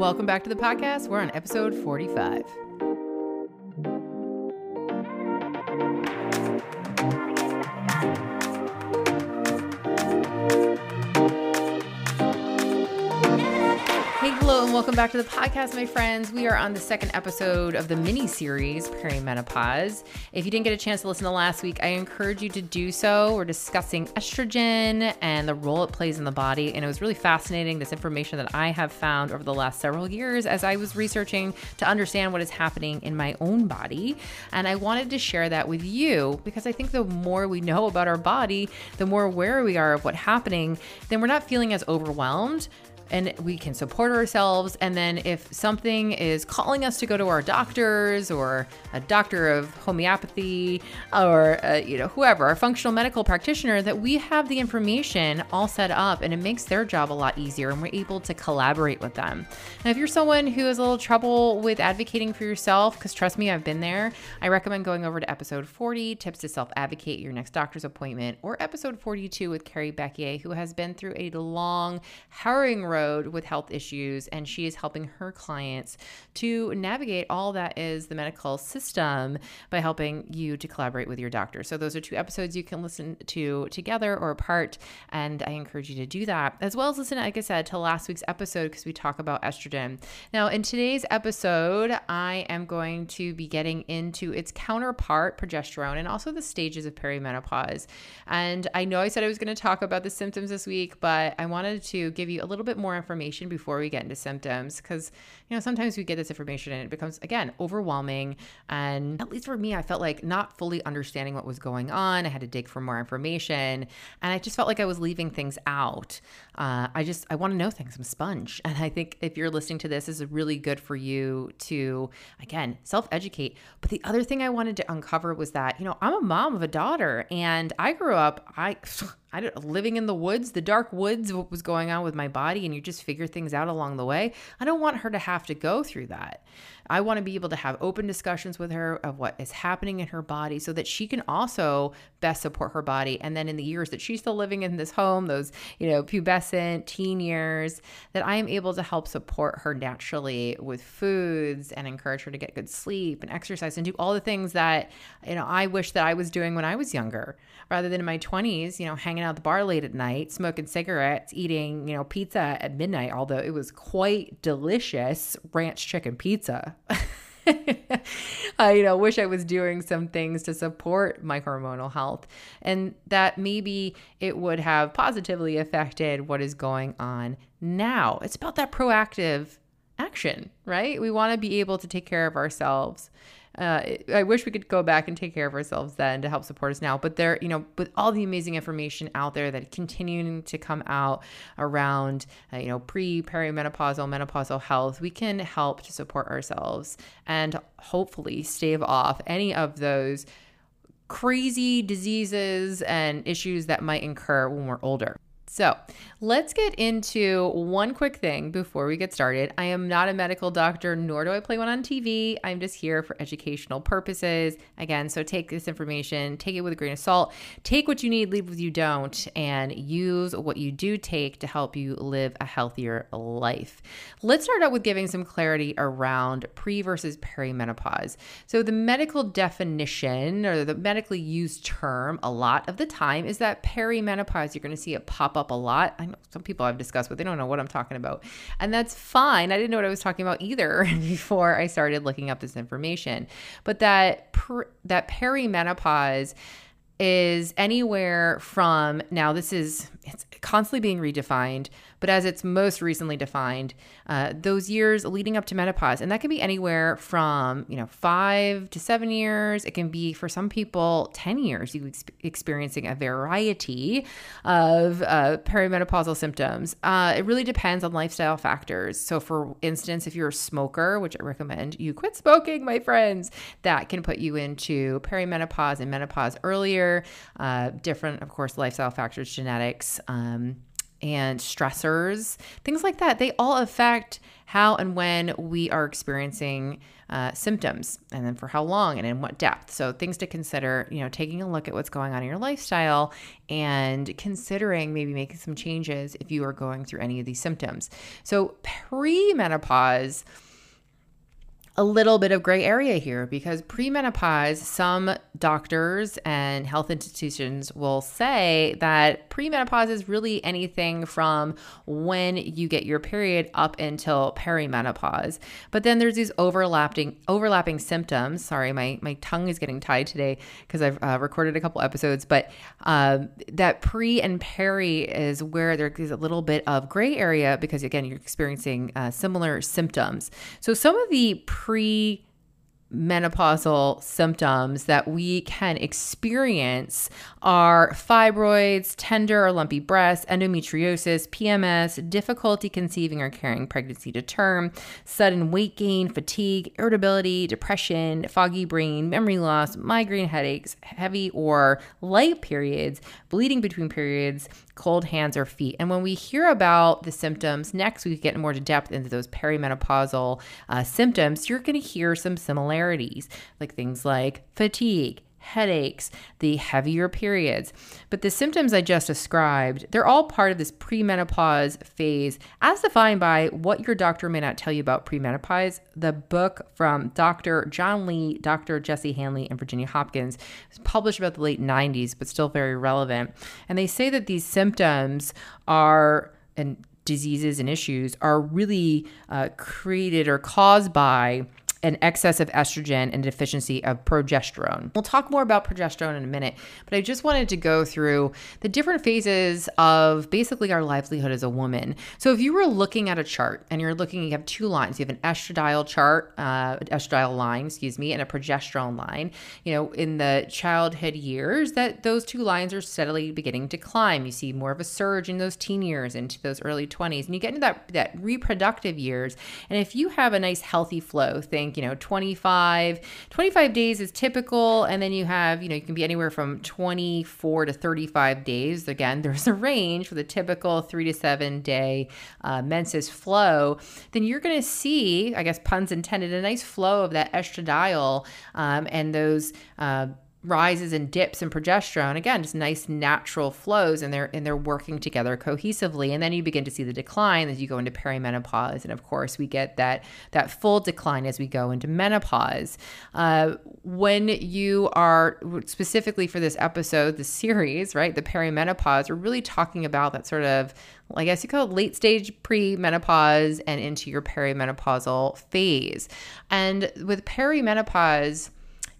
Welcome back to the podcast. We're on episode 45. Welcome back to the podcast, my friends. We are on the second episode of the mini series, Perimenopause. If you didn't get a chance to listen to last week, I encourage you to do so. We're discussing estrogen and the role it plays in the body. And it was really fascinating, this information that I have found over the last several years as I was researching to understand what is happening in my own body. And I wanted to share that with you because I think the more we know about our body, the more aware we are of what's happening, then we're not feeling as overwhelmed and we can support ourselves. And then if something is calling us to go to our doctors or a doctor of homeopathy or uh, you know whoever, a functional medical practitioner, that we have the information all set up, and it makes their job a lot easier, and we're able to collaborate with them. Now, if you're someone who has a little trouble with advocating for yourself, because trust me, I've been there, I recommend going over to episode 40, tips to self advocate your next doctor's appointment, or episode 42 with Carrie Beckier, who has been through a long, harrowing road road with health issues, and she is helping her clients to navigate all that is the medical system by helping you to collaborate with your doctor. So, those are two episodes you can listen to together or apart, and I encourage you to do that, as well as listen, like I said, to last week's episode because we talk about estrogen. Now, in today's episode, I am going to be getting into its counterpart, progesterone, and also the stages of perimenopause. And I know I said I was going to talk about the symptoms this week, but I wanted to give you a little bit more more information before we get into symptoms because you know sometimes we get this information and it becomes again overwhelming. And at least for me I felt like not fully understanding what was going on. I had to dig for more information. And I just felt like I was leaving things out. Uh, I just I want to know things. I'm sponge. And I think if you're listening to this, this is really good for you to again self-educate. But the other thing I wanted to uncover was that you know I'm a mom of a daughter and I grew up I I don't, living in the woods, the dark woods, what was going on with my body, and you just figure things out along the way. I don't want her to have to go through that. I want to be able to have open discussions with her of what is happening in her body so that she can also best support her body. And then in the years that she's still living in this home, those, you know, pubescent teen years, that I am able to help support her naturally with foods and encourage her to get good sleep and exercise and do all the things that, you know, I wish that I was doing when I was younger rather than in my 20s, you know, hanging out at the bar late at night, smoking cigarettes, eating, you know, pizza at midnight, although it was quite delicious ranch chicken pizza. I you know wish I was doing some things to support my hormonal health and that maybe it would have positively affected what is going on now. It's about that proactive action, right? We want to be able to take care of ourselves uh, I wish we could go back and take care of ourselves then to help support us now. But there, you know, with all the amazing information out there that continuing to come out around, uh, you know, pre perimenopausal, menopausal health, we can help to support ourselves and hopefully stave off any of those crazy diseases and issues that might incur when we're older. So let's get into one quick thing before we get started. I am not a medical doctor, nor do I play one on TV. I'm just here for educational purposes. Again, so take this information, take it with a grain of salt, take what you need, leave what you don't, and use what you do take to help you live a healthier life. Let's start out with giving some clarity around pre versus perimenopause. So, the medical definition or the medically used term a lot of the time is that perimenopause, you're going to see it pop up up a lot. I know some people I've discussed with, they don't know what I'm talking about. And that's fine. I didn't know what I was talking about either before I started looking up this information. But that per, that perimenopause is anywhere from now this is it's constantly being redefined but as it's most recently defined, uh, those years leading up to menopause, and that can be anywhere from you know five to seven years. It can be for some people ten years. You ex- experiencing a variety of uh, perimenopausal symptoms. Uh, it really depends on lifestyle factors. So, for instance, if you're a smoker, which I recommend you quit smoking, my friends, that can put you into perimenopause and menopause earlier. Uh, different, of course, lifestyle factors, genetics. Um, and stressors, things like that, they all affect how and when we are experiencing uh, symptoms and then for how long and in what depth. So, things to consider, you know, taking a look at what's going on in your lifestyle and considering maybe making some changes if you are going through any of these symptoms. So, pre menopause a little bit of gray area here because premenopause, some doctors and health institutions will say that premenopause is really anything from when you get your period up until perimenopause. But then there's these overlapping overlapping symptoms. Sorry, my my tongue is getting tied today because I've uh, recorded a couple episodes. But uh, that pre and peri is where there's a little bit of gray area because again you're experiencing uh, similar symptoms. So some of the pre menopausal symptoms that we can experience are fibroids, tender or lumpy breasts, endometriosis, PMS, difficulty conceiving or carrying pregnancy to term, sudden weight gain, fatigue, irritability, depression, foggy brain, memory loss, migraine headaches, heavy or light periods, bleeding between periods, cold hands or feet. And when we hear about the symptoms, next we get more to depth into those perimenopausal uh, symptoms, you're going to hear some similarities, like things like fatigue, headaches, the heavier periods. But the symptoms I just described, they're all part of this premenopause phase, as defined by what your doctor may not tell you about premenopause. The book from Dr. John Lee, Dr. Jesse Hanley, and Virginia Hopkins was published about the late 90s, but still very relevant. And they say that these symptoms are, and diseases and issues are really uh, created or caused by an excess of estrogen and deficiency of progesterone. We'll talk more about progesterone in a minute, but I just wanted to go through the different phases of basically our livelihood as a woman. So if you were looking at a chart and you're looking, you have two lines. You have an estradiol chart, uh, estradiol line, excuse me, and a progesterone line. You know, in the childhood years, that those two lines are steadily beginning to climb. You see more of a surge in those teen years into those early 20s, and you get into that that reproductive years. And if you have a nice healthy flow, think think, you know, 25, 25 days is typical. And then you have, you know, you can be anywhere from 24 to 35 days. Again, there's a range for the typical three to seven day uh, menses flow. Then you're going to see, I guess, puns intended, a nice flow of that estradiol um, and those. Uh, rises and dips in progesterone. Again just nice natural flows and they're and they're working together cohesively. And then you begin to see the decline as you go into perimenopause. And of course we get that that full decline as we go into menopause. Uh, when you are specifically for this episode the series right the perimenopause we're really talking about that sort of I guess you call it late stage pre-menopause and into your perimenopausal phase. And with perimenopause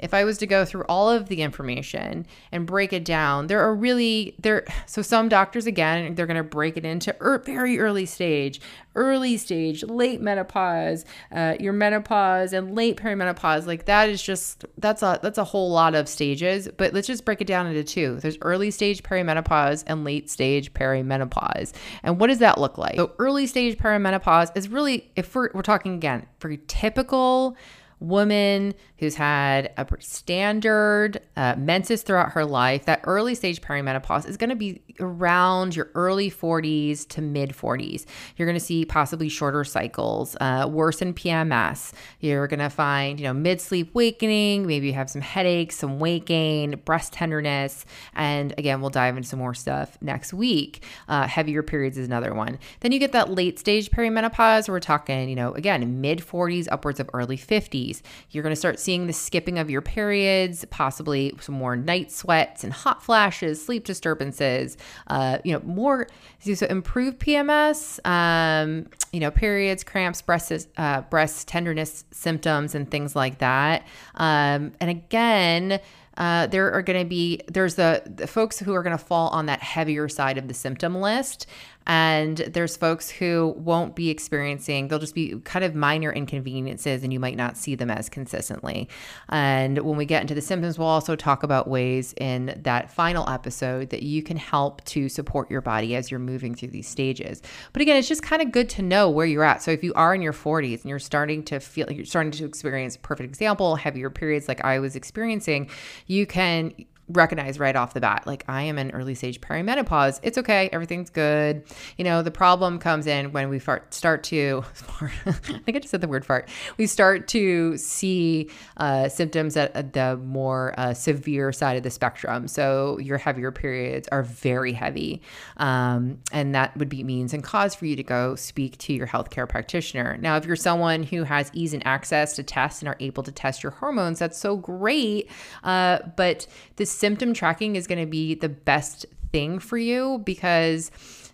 if I was to go through all of the information and break it down, there are really there. So some doctors again, they're going to break it into er, very early stage, early stage, late menopause, uh, your menopause, and late perimenopause. Like that is just that's a that's a whole lot of stages. But let's just break it down into two. There's early stage perimenopause and late stage perimenopause. And what does that look like? So early stage perimenopause is really if we're we're talking again for typical woman who's had a standard uh, menses throughout her life, that early stage perimenopause is going to be around your early 40s to mid 40s. You're going to see possibly shorter cycles, uh, worse in PMS. You're going to find, you know, mid sleep wakening, maybe you have some headaches, some weight gain, breast tenderness. And again, we'll dive into some more stuff next week. Uh, heavier periods is another one. Then you get that late stage perimenopause. We're talking, you know, again, mid 40s, upwards of early 50s. You're going to start seeing the skipping of your periods, possibly some more night sweats and hot flashes, sleep disturbances uh, you know, more so improved PMS, um, you know, periods, cramps, breast uh, breast tenderness symptoms, and things like that. Um, and again. Uh, there are going to be there's the, the folks who are going to fall on that heavier side of the symptom list and there's folks who won't be experiencing, they'll just be kind of minor inconveniences and you might not see them as consistently. And when we get into the symptoms, we'll also talk about ways in that final episode that you can help to support your body as you're moving through these stages. But again, it's just kind of good to know where you're at. So if you are in your 40s and you're starting to feel you're starting to experience perfect example, heavier periods like I was experiencing, you can recognize right off the bat like i am in early stage perimenopause. It's okay. Everything's good. You know the problem comes in when we fart, start to i think i just said the word fart. We start to see uh, symptoms at the more uh, severe side of the spectrum. So your heavier periods are very heavy. Um, and that would be means and cause for you to go speak to your healthcare practitioner. Now if you're someone who has ease and access to tests and are able to test your hormones that's so great. Uh, but this symptom tracking is going to be the best thing for you because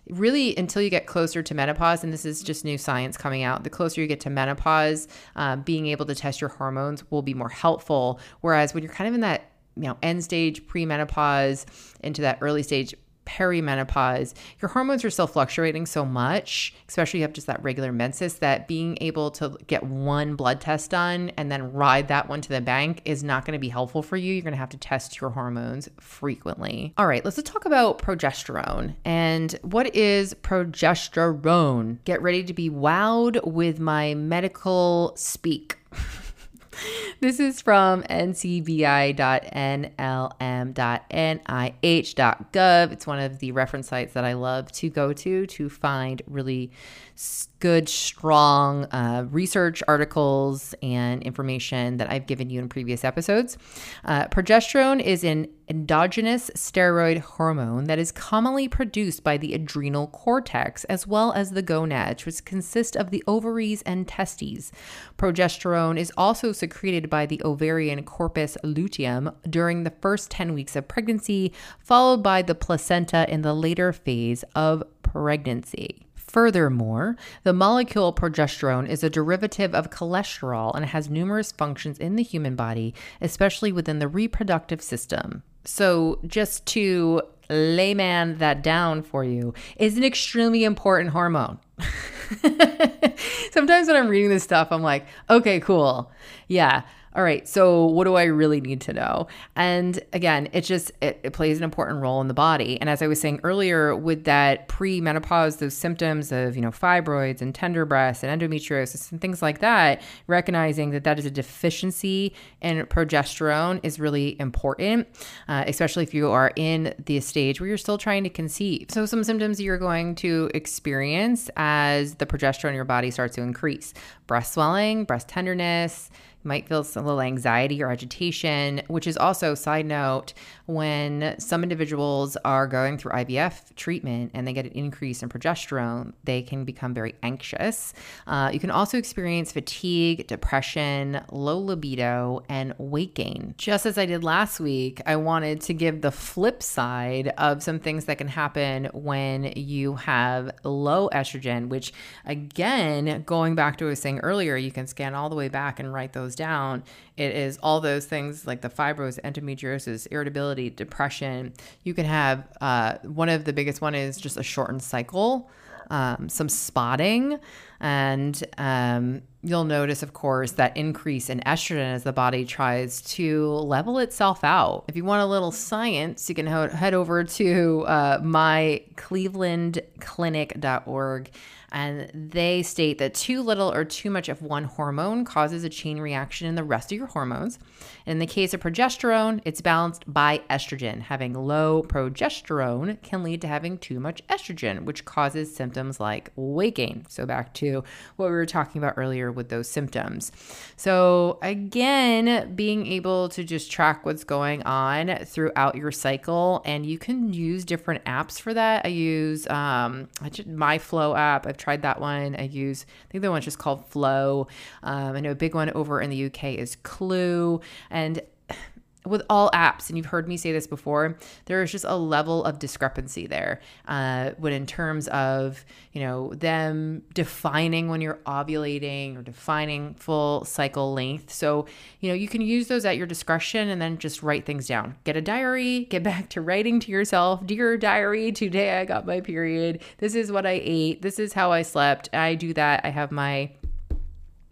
really until you get closer to menopause and this is just new science coming out the closer you get to menopause uh, being able to test your hormones will be more helpful. Whereas when you're kind of in that you know end stage premenopause into that early stage perimenopause, your hormones are still fluctuating so much, especially if you have just that regular menses, that being able to get one blood test done and then ride that one to the bank is not going to be helpful for you. You're going to have to test your hormones frequently. All right, let's talk about progesterone. And what is progesterone? Get ready to be wowed with my medical speak. This is from ncbi.nlm.nih.gov. It's one of the reference sites that I love to go to to find really good, strong uh, research articles and information that I've given you in previous episodes. Uh, progesterone is an endogenous steroid hormone that is commonly produced by the adrenal cortex as well as the gonads, which consist of the ovaries and testes. Progesterone is also secreted by the ovarian corpus luteum during the first 10 weeks of pregnancy, followed by the placenta in the later phase of pregnancy. Furthermore, the molecule progesterone is a derivative of cholesterol and has numerous functions in the human body, especially within the reproductive system. So, just to layman that down for you, is an extremely important hormone. Sometimes when I'm reading this stuff, I'm like, okay, cool. Yeah, all right, so what do I really need to know? And again, it just it, it plays an important role in the body. And as I was saying earlier, with that pre-menopause, those symptoms of you know fibroids and tender breasts and endometriosis and things like that, recognizing that that is a deficiency in progesterone is really important, uh, especially if you are in the stage where you're still trying to conceive. So some symptoms you're going to experience as the progesterone in your body starts to increase: breast swelling, breast tenderness might feel a little anxiety or agitation, which is also, side note, when some individuals are going through IVF treatment and they get an increase in progesterone, they can become very anxious. Uh, you can also experience fatigue, depression, low libido, and weight gain. Just as I did last week, I wanted to give the flip side of some things that can happen when you have low estrogen, which, again, going back to what I was saying earlier, you can scan all the way back and write those down. It is all those things like the fibros, endometriosis, irritability, depression. You can have uh, one of the biggest one is just a shortened cycle, um, some spotting, and um, you'll notice, of course, that increase in estrogen as the body tries to level itself out. If you want a little science, you can ho- head over to uh, myclevelandclinic.org and they state that too little or too much of one hormone causes a chain reaction in the rest of your hormones. In the case of progesterone, it's balanced by estrogen. Having low progesterone can lead to having too much estrogen, which causes symptoms like weight gain. So, back to what we were talking about earlier with those symptoms. So, again, being able to just track what's going on throughout your cycle, and you can use different apps for that. I use um, MyFlo app. I've tried that one. I use, I think the one's just called Flo. Um, I know a big one over in the UK is Clue. And with all apps, and you've heard me say this before, there is just a level of discrepancy there. Uh, when in terms of you know them defining when you're ovulating or defining full cycle length, so you know you can use those at your discretion and then just write things down. Get a diary. Get back to writing to yourself. Dear diary, today I got my period. This is what I ate. This is how I slept. I do that. I have my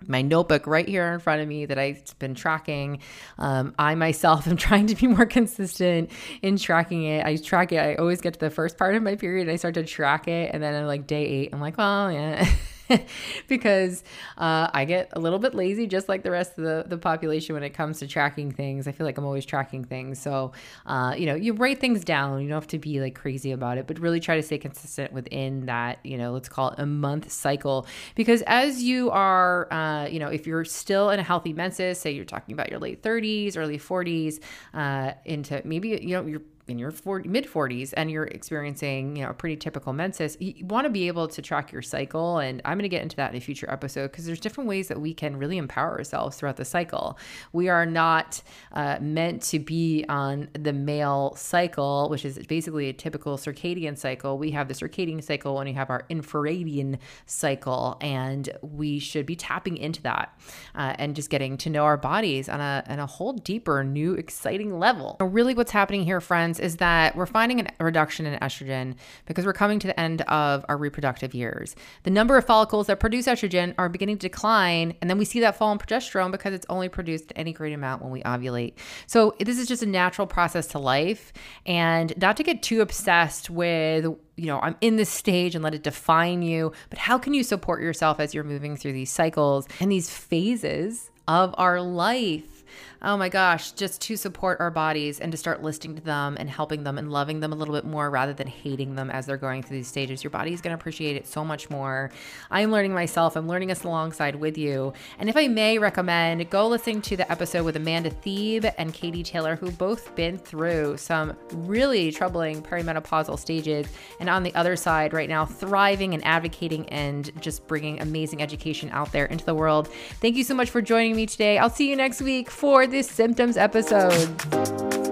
my notebook right here in front of me that I've been tracking. Um, I myself am trying to be more consistent in tracking it. I track it. I always get to the first part of my period and I start to track it. And then I'm like day eight, I'm like, well, yeah. because uh, I get a little bit lazy, just like the rest of the, the population when it comes to tracking things. I feel like I'm always tracking things. So, uh, you know, you write things down. You don't have to be like crazy about it, but really try to stay consistent within that, you know, let's call it a month cycle. Because as you are, uh, you know, if you're still in a healthy menses, say you're talking about your late 30s, early 40s, uh, into maybe, you know, you're in your 40, mid 40s and you're experiencing, you know, a pretty typical menses, you want to be able to track your cycle. And I'm going to get into that in a future episode because there's different ways that we can really empower ourselves throughout the cycle. We are not uh, meant to be on the male cycle, which is basically a typical circadian cycle. We have the circadian cycle and we have our infradian cycle, and we should be tapping into that uh, and just getting to know our bodies on a, on a whole deeper, new, exciting level. Really, what's happening here, friends? Is that we're finding a reduction in estrogen because we're coming to the end of our reproductive years. The number of follicles that produce estrogen are beginning to decline, and then we see that fall in progesterone because it's only produced any great amount when we ovulate. So this is just a natural process to life, and not to get too obsessed with you know, I'm in this stage and let it define you, but how can you support yourself as you're moving through these cycles and these phases of our life? Oh my gosh, just to support our bodies and to start listening to them and helping them and loving them a little bit more rather than hating them as they're going through these stages. Your body is going to appreciate it so much more. I'm learning myself, I'm learning us alongside with you. And if I may recommend, go listening to the episode with Amanda Thebe and Katie Taylor, who both been through some really troubling perimenopausal stages and on the other side right now, thriving and advocating and just bringing amazing education out there into the world. Thank you so much for joining me today. I'll see you next week for this symptoms episode.